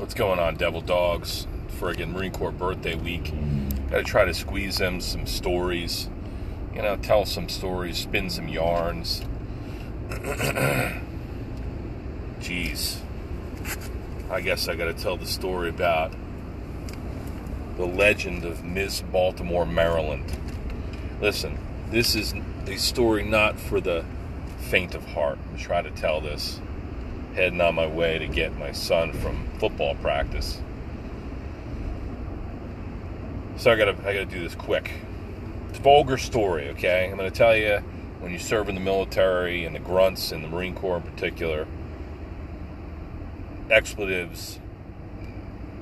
What's going on, Devil Dogs? Friggin' Marine Corps birthday week. Gotta try to squeeze them some stories. You know, tell some stories, spin some yarns. Jeez. I guess I gotta tell the story about the legend of Miss Baltimore, Maryland. Listen, this is a story not for the faint of heart. I'm trying to tell this heading on my way to get my son from football practice. So I gotta I gotta do this quick. It's a vulgar story, okay? I'm gonna tell you when you serve in the military and the grunts and the Marine Corps in particular, expletives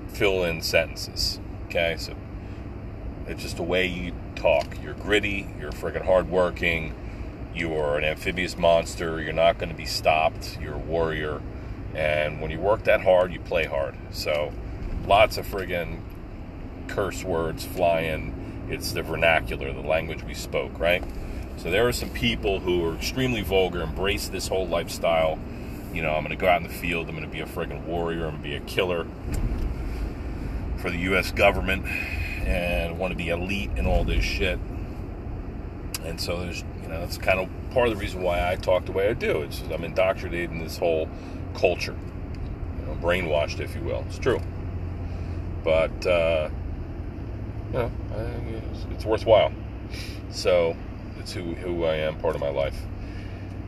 fill in sentences. Okay, so it's just the way you talk. You're gritty, you're freaking hardworking, you're an amphibious monster, you're not going to be stopped, you're a warrior. And when you work that hard, you play hard. So lots of friggin' curse words flying. It's the vernacular, the language we spoke, right? So there are some people who are extremely vulgar, embrace this whole lifestyle. You know, I'm going to go out in the field, I'm going to be a friggin' warrior, I'm going to be a killer for the U.S. government and want to be elite and all this shit. And so there's, you know, that's kind of part of the reason why I talk the way I do. It's I'm indoctrinated in this whole culture, you know, brainwashed, if you will. It's true, but uh, you know, it's, it's worthwhile. So it's who who I am, part of my life.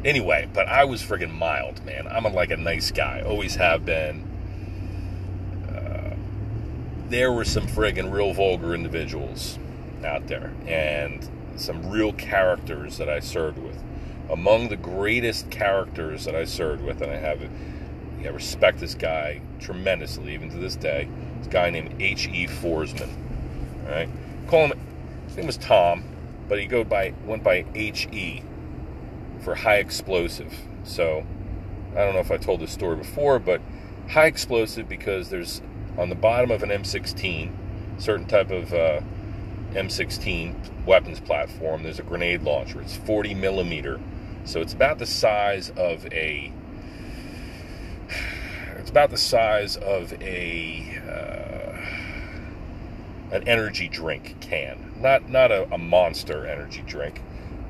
Anyway, but I was friggin' mild, man. I'm like a nice guy, always have been there were some friggin' real vulgar individuals out there and some real characters that I served with. Among the greatest characters that I served with, and I have I respect this guy tremendously, even to this day. This guy named H.E. Forsman. All right, call him. His name was Tom, but he go by went by H.E. for high explosive. So I don't know if I told this story before, but high explosive because there's on the bottom of an M16, certain type of uh, M16 weapons platform, there's a grenade launcher. It's 40 millimeter, so it's about the size of a. It's about the size of a uh, an energy drink can, not not a, a, monster energy drink,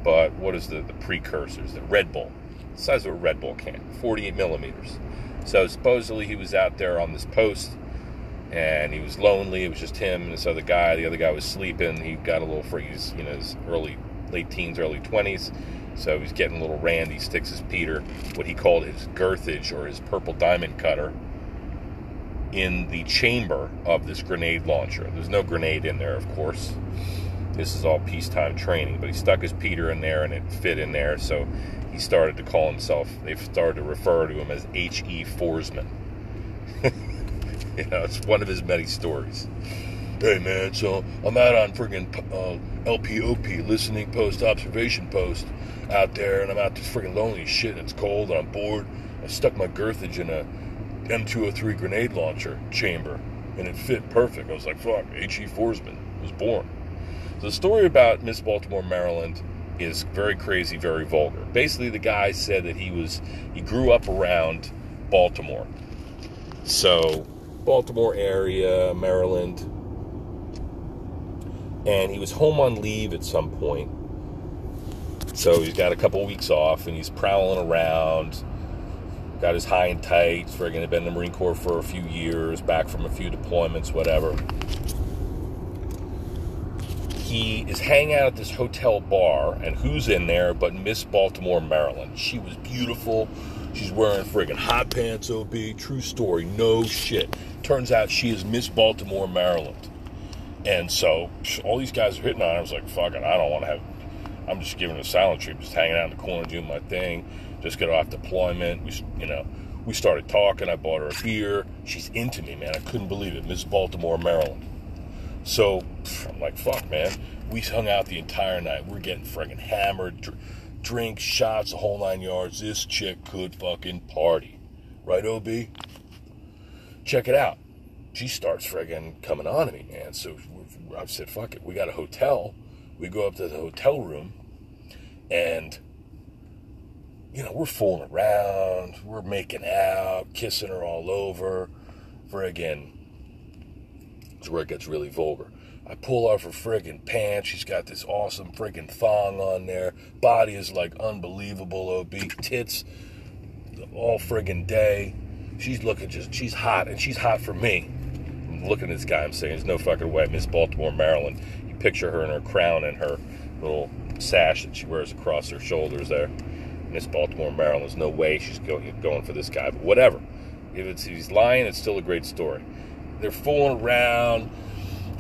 but what is the the precursors? The Red Bull, the size of a Red Bull can, 48 millimeters. So supposedly he was out there on this post and he was lonely. It was just him and this other guy. The other guy was sleeping. He got a little freeze, you know, his early, late teens, early 20s. So he's getting a little randy, sticks his Peter, what he called his girthage or his purple diamond cutter, in the chamber of this grenade launcher. There's no grenade in there, of course. This is all peacetime training, but he stuck his Peter in there and it fit in there. So he started to call himself, they've started to refer to him as H.E. Forsman. You know, it's one of his many stories. Hey man, so I'm out on friggin' uh, LPOP, listening post, observation post, out there, and I'm out this friggin' lonely shit, and it's cold, and I'm bored. I stuck my girthage in a M203 grenade launcher chamber, and it fit perfect. I was like, fuck, H.E. Forsman was born. So the story about Miss Baltimore, Maryland is very crazy, very vulgar. Basically, the guy said that he was, he grew up around Baltimore. So Baltimore area, Maryland. And he was home on leave at some point. So he's got a couple weeks off and he's prowling around. Got his high and tight. Friggin' had been in the Marine Corps for a few years, back from a few deployments, whatever. He is hanging out at this hotel bar, and who's in there but Miss Baltimore, Maryland? She was beautiful. She's wearing friggin' hot pants, OB. True story, no shit. Turns out she is Miss Baltimore, Maryland. And so all these guys are hitting on her. I was like, fuck it, I don't want to have. I'm just giving a silent treatment, just hanging out in the corner doing my thing. Just get off deployment. We, you know, we started talking. I bought her a beer. She's into me, man. I couldn't believe it. Miss Baltimore, Maryland. So I'm like, fuck, man. We hung out the entire night. We're getting friggin' hammered, drinks, shots, the whole nine yards. This chick could fucking party. Right, OB? check it out. She starts friggin' coming on to me, man. So I said, fuck it. We got a hotel. We go up to the hotel room and, you know, we're fooling around. We're making out, kissing her all over. friggin', it's where it gets really vulgar. I pull off her friggin' pants. She's got this awesome friggin' thong on there. Body is like unbelievable, OB. Tits all friggin' day. She's looking just, she's hot, and she's hot for me. I'm looking at this guy, I'm saying, there's no fucking way. Miss Baltimore, Maryland. You picture her in her crown and her little sash that she wears across her shoulders there. Miss Baltimore, Maryland. There's no way she's going, going for this guy, but whatever. If it's, if he's lying, it's still a great story. They're fooling around.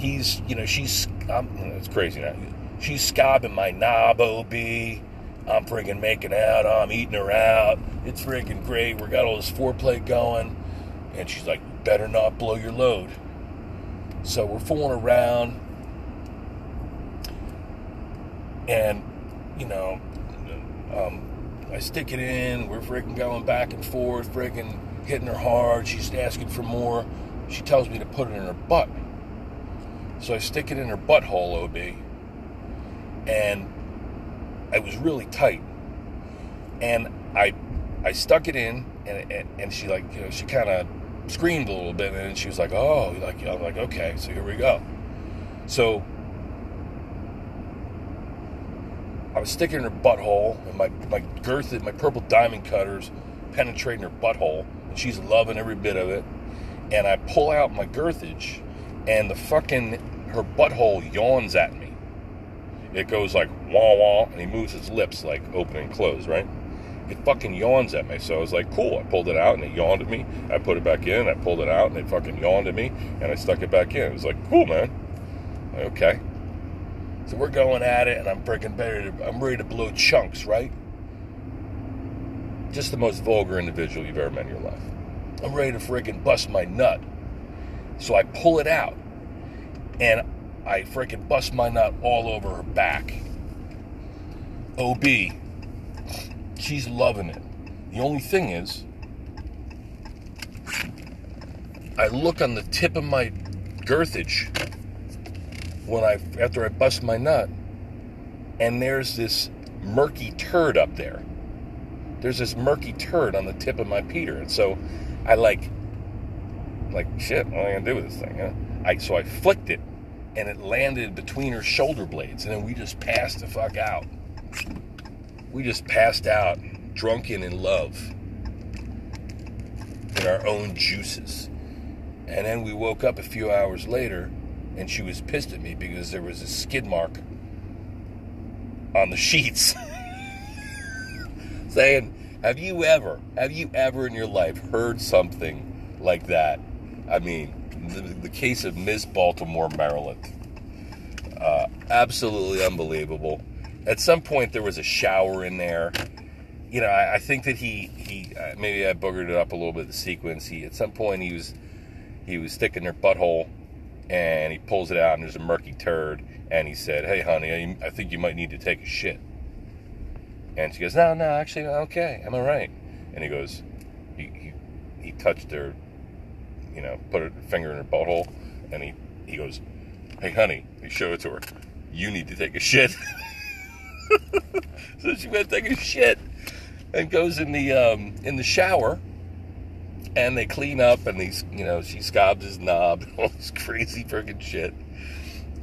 He's, you know, she's, I'm, it's crazy now. She's scobbing my knob, OB. I'm freaking making out. I'm eating her out. It's freaking great. We got all this foreplay going. And she's like, better not blow your load. So we're fooling around. And, you know, um, I stick it in. We're freaking going back and forth, freaking hitting her hard. She's asking for more. She tells me to put it in her butt. So I stick it in her butthole, OB. And it was really tight. And I I stuck it in, and, and, and she like, you know, she kind of screamed a little bit, and she was like, oh, like, I'm like, okay, so here we go. So I was sticking in her butthole, and my, my girth, my purple diamond cutters penetrating her butthole, and she's loving every bit of it. And I pull out my girthage, and the fucking, her butthole yawns at me. It goes like wah wah, and he moves his lips like open and close, right? It fucking yawns at me. So I was like, cool. I pulled it out, and it yawned at me. I put it back in, I pulled it out, and it fucking yawned at me, and I stuck it back in. It was like, cool, man. Okay. So we're going at it, and I'm freaking ready to, I'm ready to blow chunks, right? Just the most vulgar individual you've ever met in your life. I'm ready to freaking bust my nut. So I pull it out, and I freaking bust my nut all over her back. OB, she's loving it. The only thing is, I look on the tip of my girthage when I after I bust my nut, and there's this murky turd up there. There's this murky turd on the tip of my Peter, and so I like, like shit. What am I gonna do with this thing? Huh? I so I flicked it, and it landed between her shoulder blades, and then we just passed the fuck out. We just passed out, drunken in love, in our own juices, and then we woke up a few hours later and she was pissed at me because there was a skid mark on the sheets saying, "Have you ever, have you ever in your life heard something like that?" I mean, the, the case of Miss Baltimore, Maryland, uh, absolutely unbelievable. At some point, there was a shower in there. You know, I, I think that he he uh, maybe I boogered it up a little bit. The sequence. He at some point he was he was sticking their butthole and he pulls it out and there's a murky turd and he said hey honey i think you might need to take a shit and she goes no no actually okay i'm all right and he goes he, he, he touched her you know put her finger in her butthole and he, he goes hey honey he showed it to her. You need to take a shit. So she went to take a shit and goes in the um, in the shower and they clean up and these you know she scobs his knob all this crazy freaking shit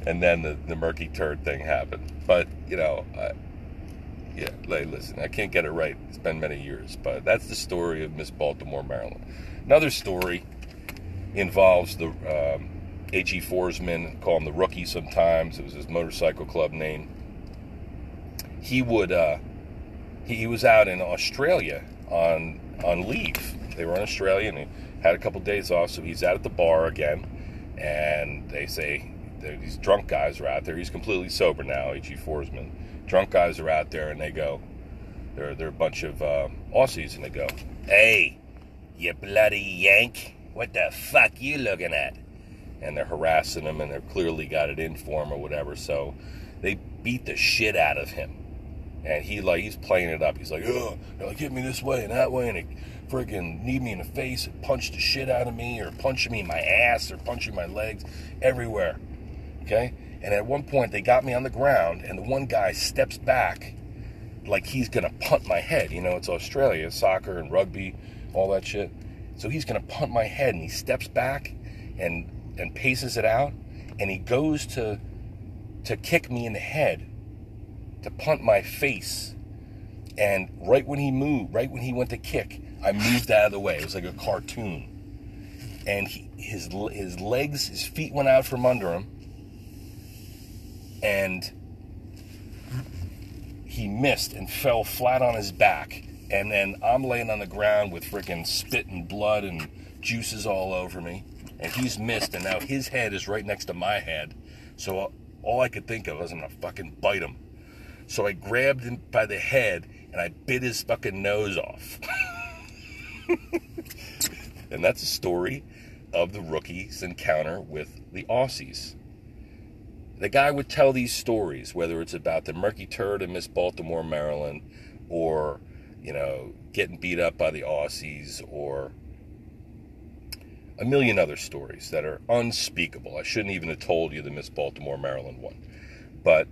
and then the, the murky turd thing happened. But you know I, yeah like, listen i can't get it right. It's been many years but that's the story of miss baltimore maryland. Another story involves the um, H.E. Forsman, call him the rookie sometimes. It was his motorcycle club name. He would, uh, he, he was out in Australia on on leave they were in Australia and he had a couple days off, so he's out at the bar again. And they say these drunk guys are out there. He's completely sober now, H.E. Forsman. Drunk guys are out there and they go, they're, they're a bunch of uh, Aussies, and they go, Hey, you bloody Yank, what the fuck you looking at? And they're harassing him and they're clearly got it in for him or whatever. So they beat the shit out of him. And he like he's playing it up. He's like, oh, they're like, hit me this way and that way, and it friggin' knee me in the face and punch the shit out of me or punching me in my ass or punching my legs everywhere. Okay? And at one point they got me on the ground and the one guy steps back like he's gonna punt my head. You know, it's Australia, soccer and rugby, all that shit. So he's going to punt my head, and he steps back and and paces it out, and he goes to to kick me in the head, to punt my face, and right when he moved, right when he went to kick, I moved out of the way. It was like a cartoon, and he, his his legs, his feet went out from under him, and he missed and fell flat on his back. And then I'm laying on the ground with freaking spit and blood and juices all over me. And he's missed, and now his head is right next to my head. So uh, all I could think of was I'm gonna fucking bite him. So I grabbed him by the head and I bit his fucking nose off. and that's a story of the rookie's encounter with the Aussies. The guy would tell these stories, whether it's about the murky turd in Miss Baltimore, Maryland, or, you know, getting beat up by the Aussies, or a million other stories that are unspeakable. I shouldn't even have told you the Miss Baltimore, Maryland one. But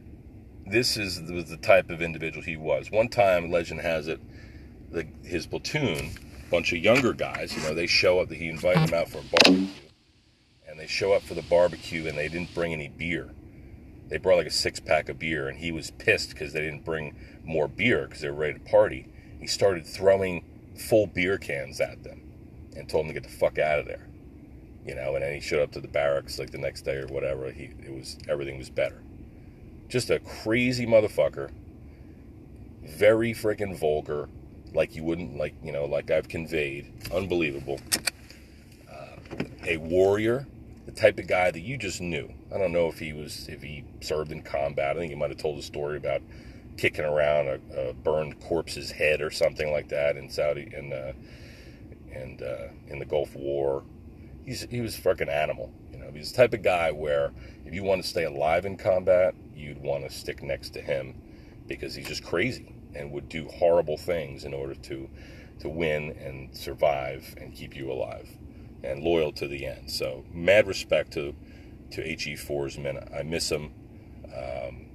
this is the, type of individual he was. One time, legend has it, the, his platoon, bunch of younger guys, you know, they show up, he invited them out for a barbecue. And they show up for the barbecue and they didn't bring any beer. They brought like a six pack of beer and he was pissed because they didn't bring more beer because they were ready to party. He started throwing full beer cans at them and told them to get the fuck out of there. You know, and then he showed up to the barracks like the next day or whatever. He it was everything was better. Just a crazy motherfucker. Very freaking vulgar, like you wouldn't like, you know, like I've conveyed. Unbelievable. Uh, a warrior, the type of guy that you just knew. I don't know if he was if he served in combat. I think he might have told a story about kicking around a, a burned corpse's head or something like that in Saudi in uh, and uh, in the Gulf War. He's he was a fucking animal. You know, he's the type of guy where if you want to stay alive in combat, you'd want to stick next to him because he's just crazy and would do horrible things in order to to win and survive and keep you alive and loyal to the end. So mad respect to to H.E. Forsman. I miss him. Um,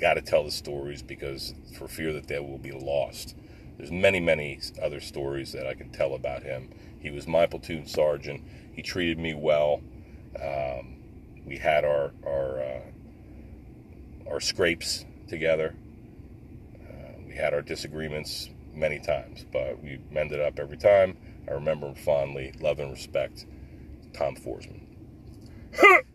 Got to tell the stories because for fear that they will be lost. There's many, many other stories that I can tell about him. He was my platoon sergeant. He treated me well. Um, we had our our uh, our scrapes together. Uh, we had our disagreements many times, but we mended up every time. I remember him fondly, love and respect. Tom Forsman.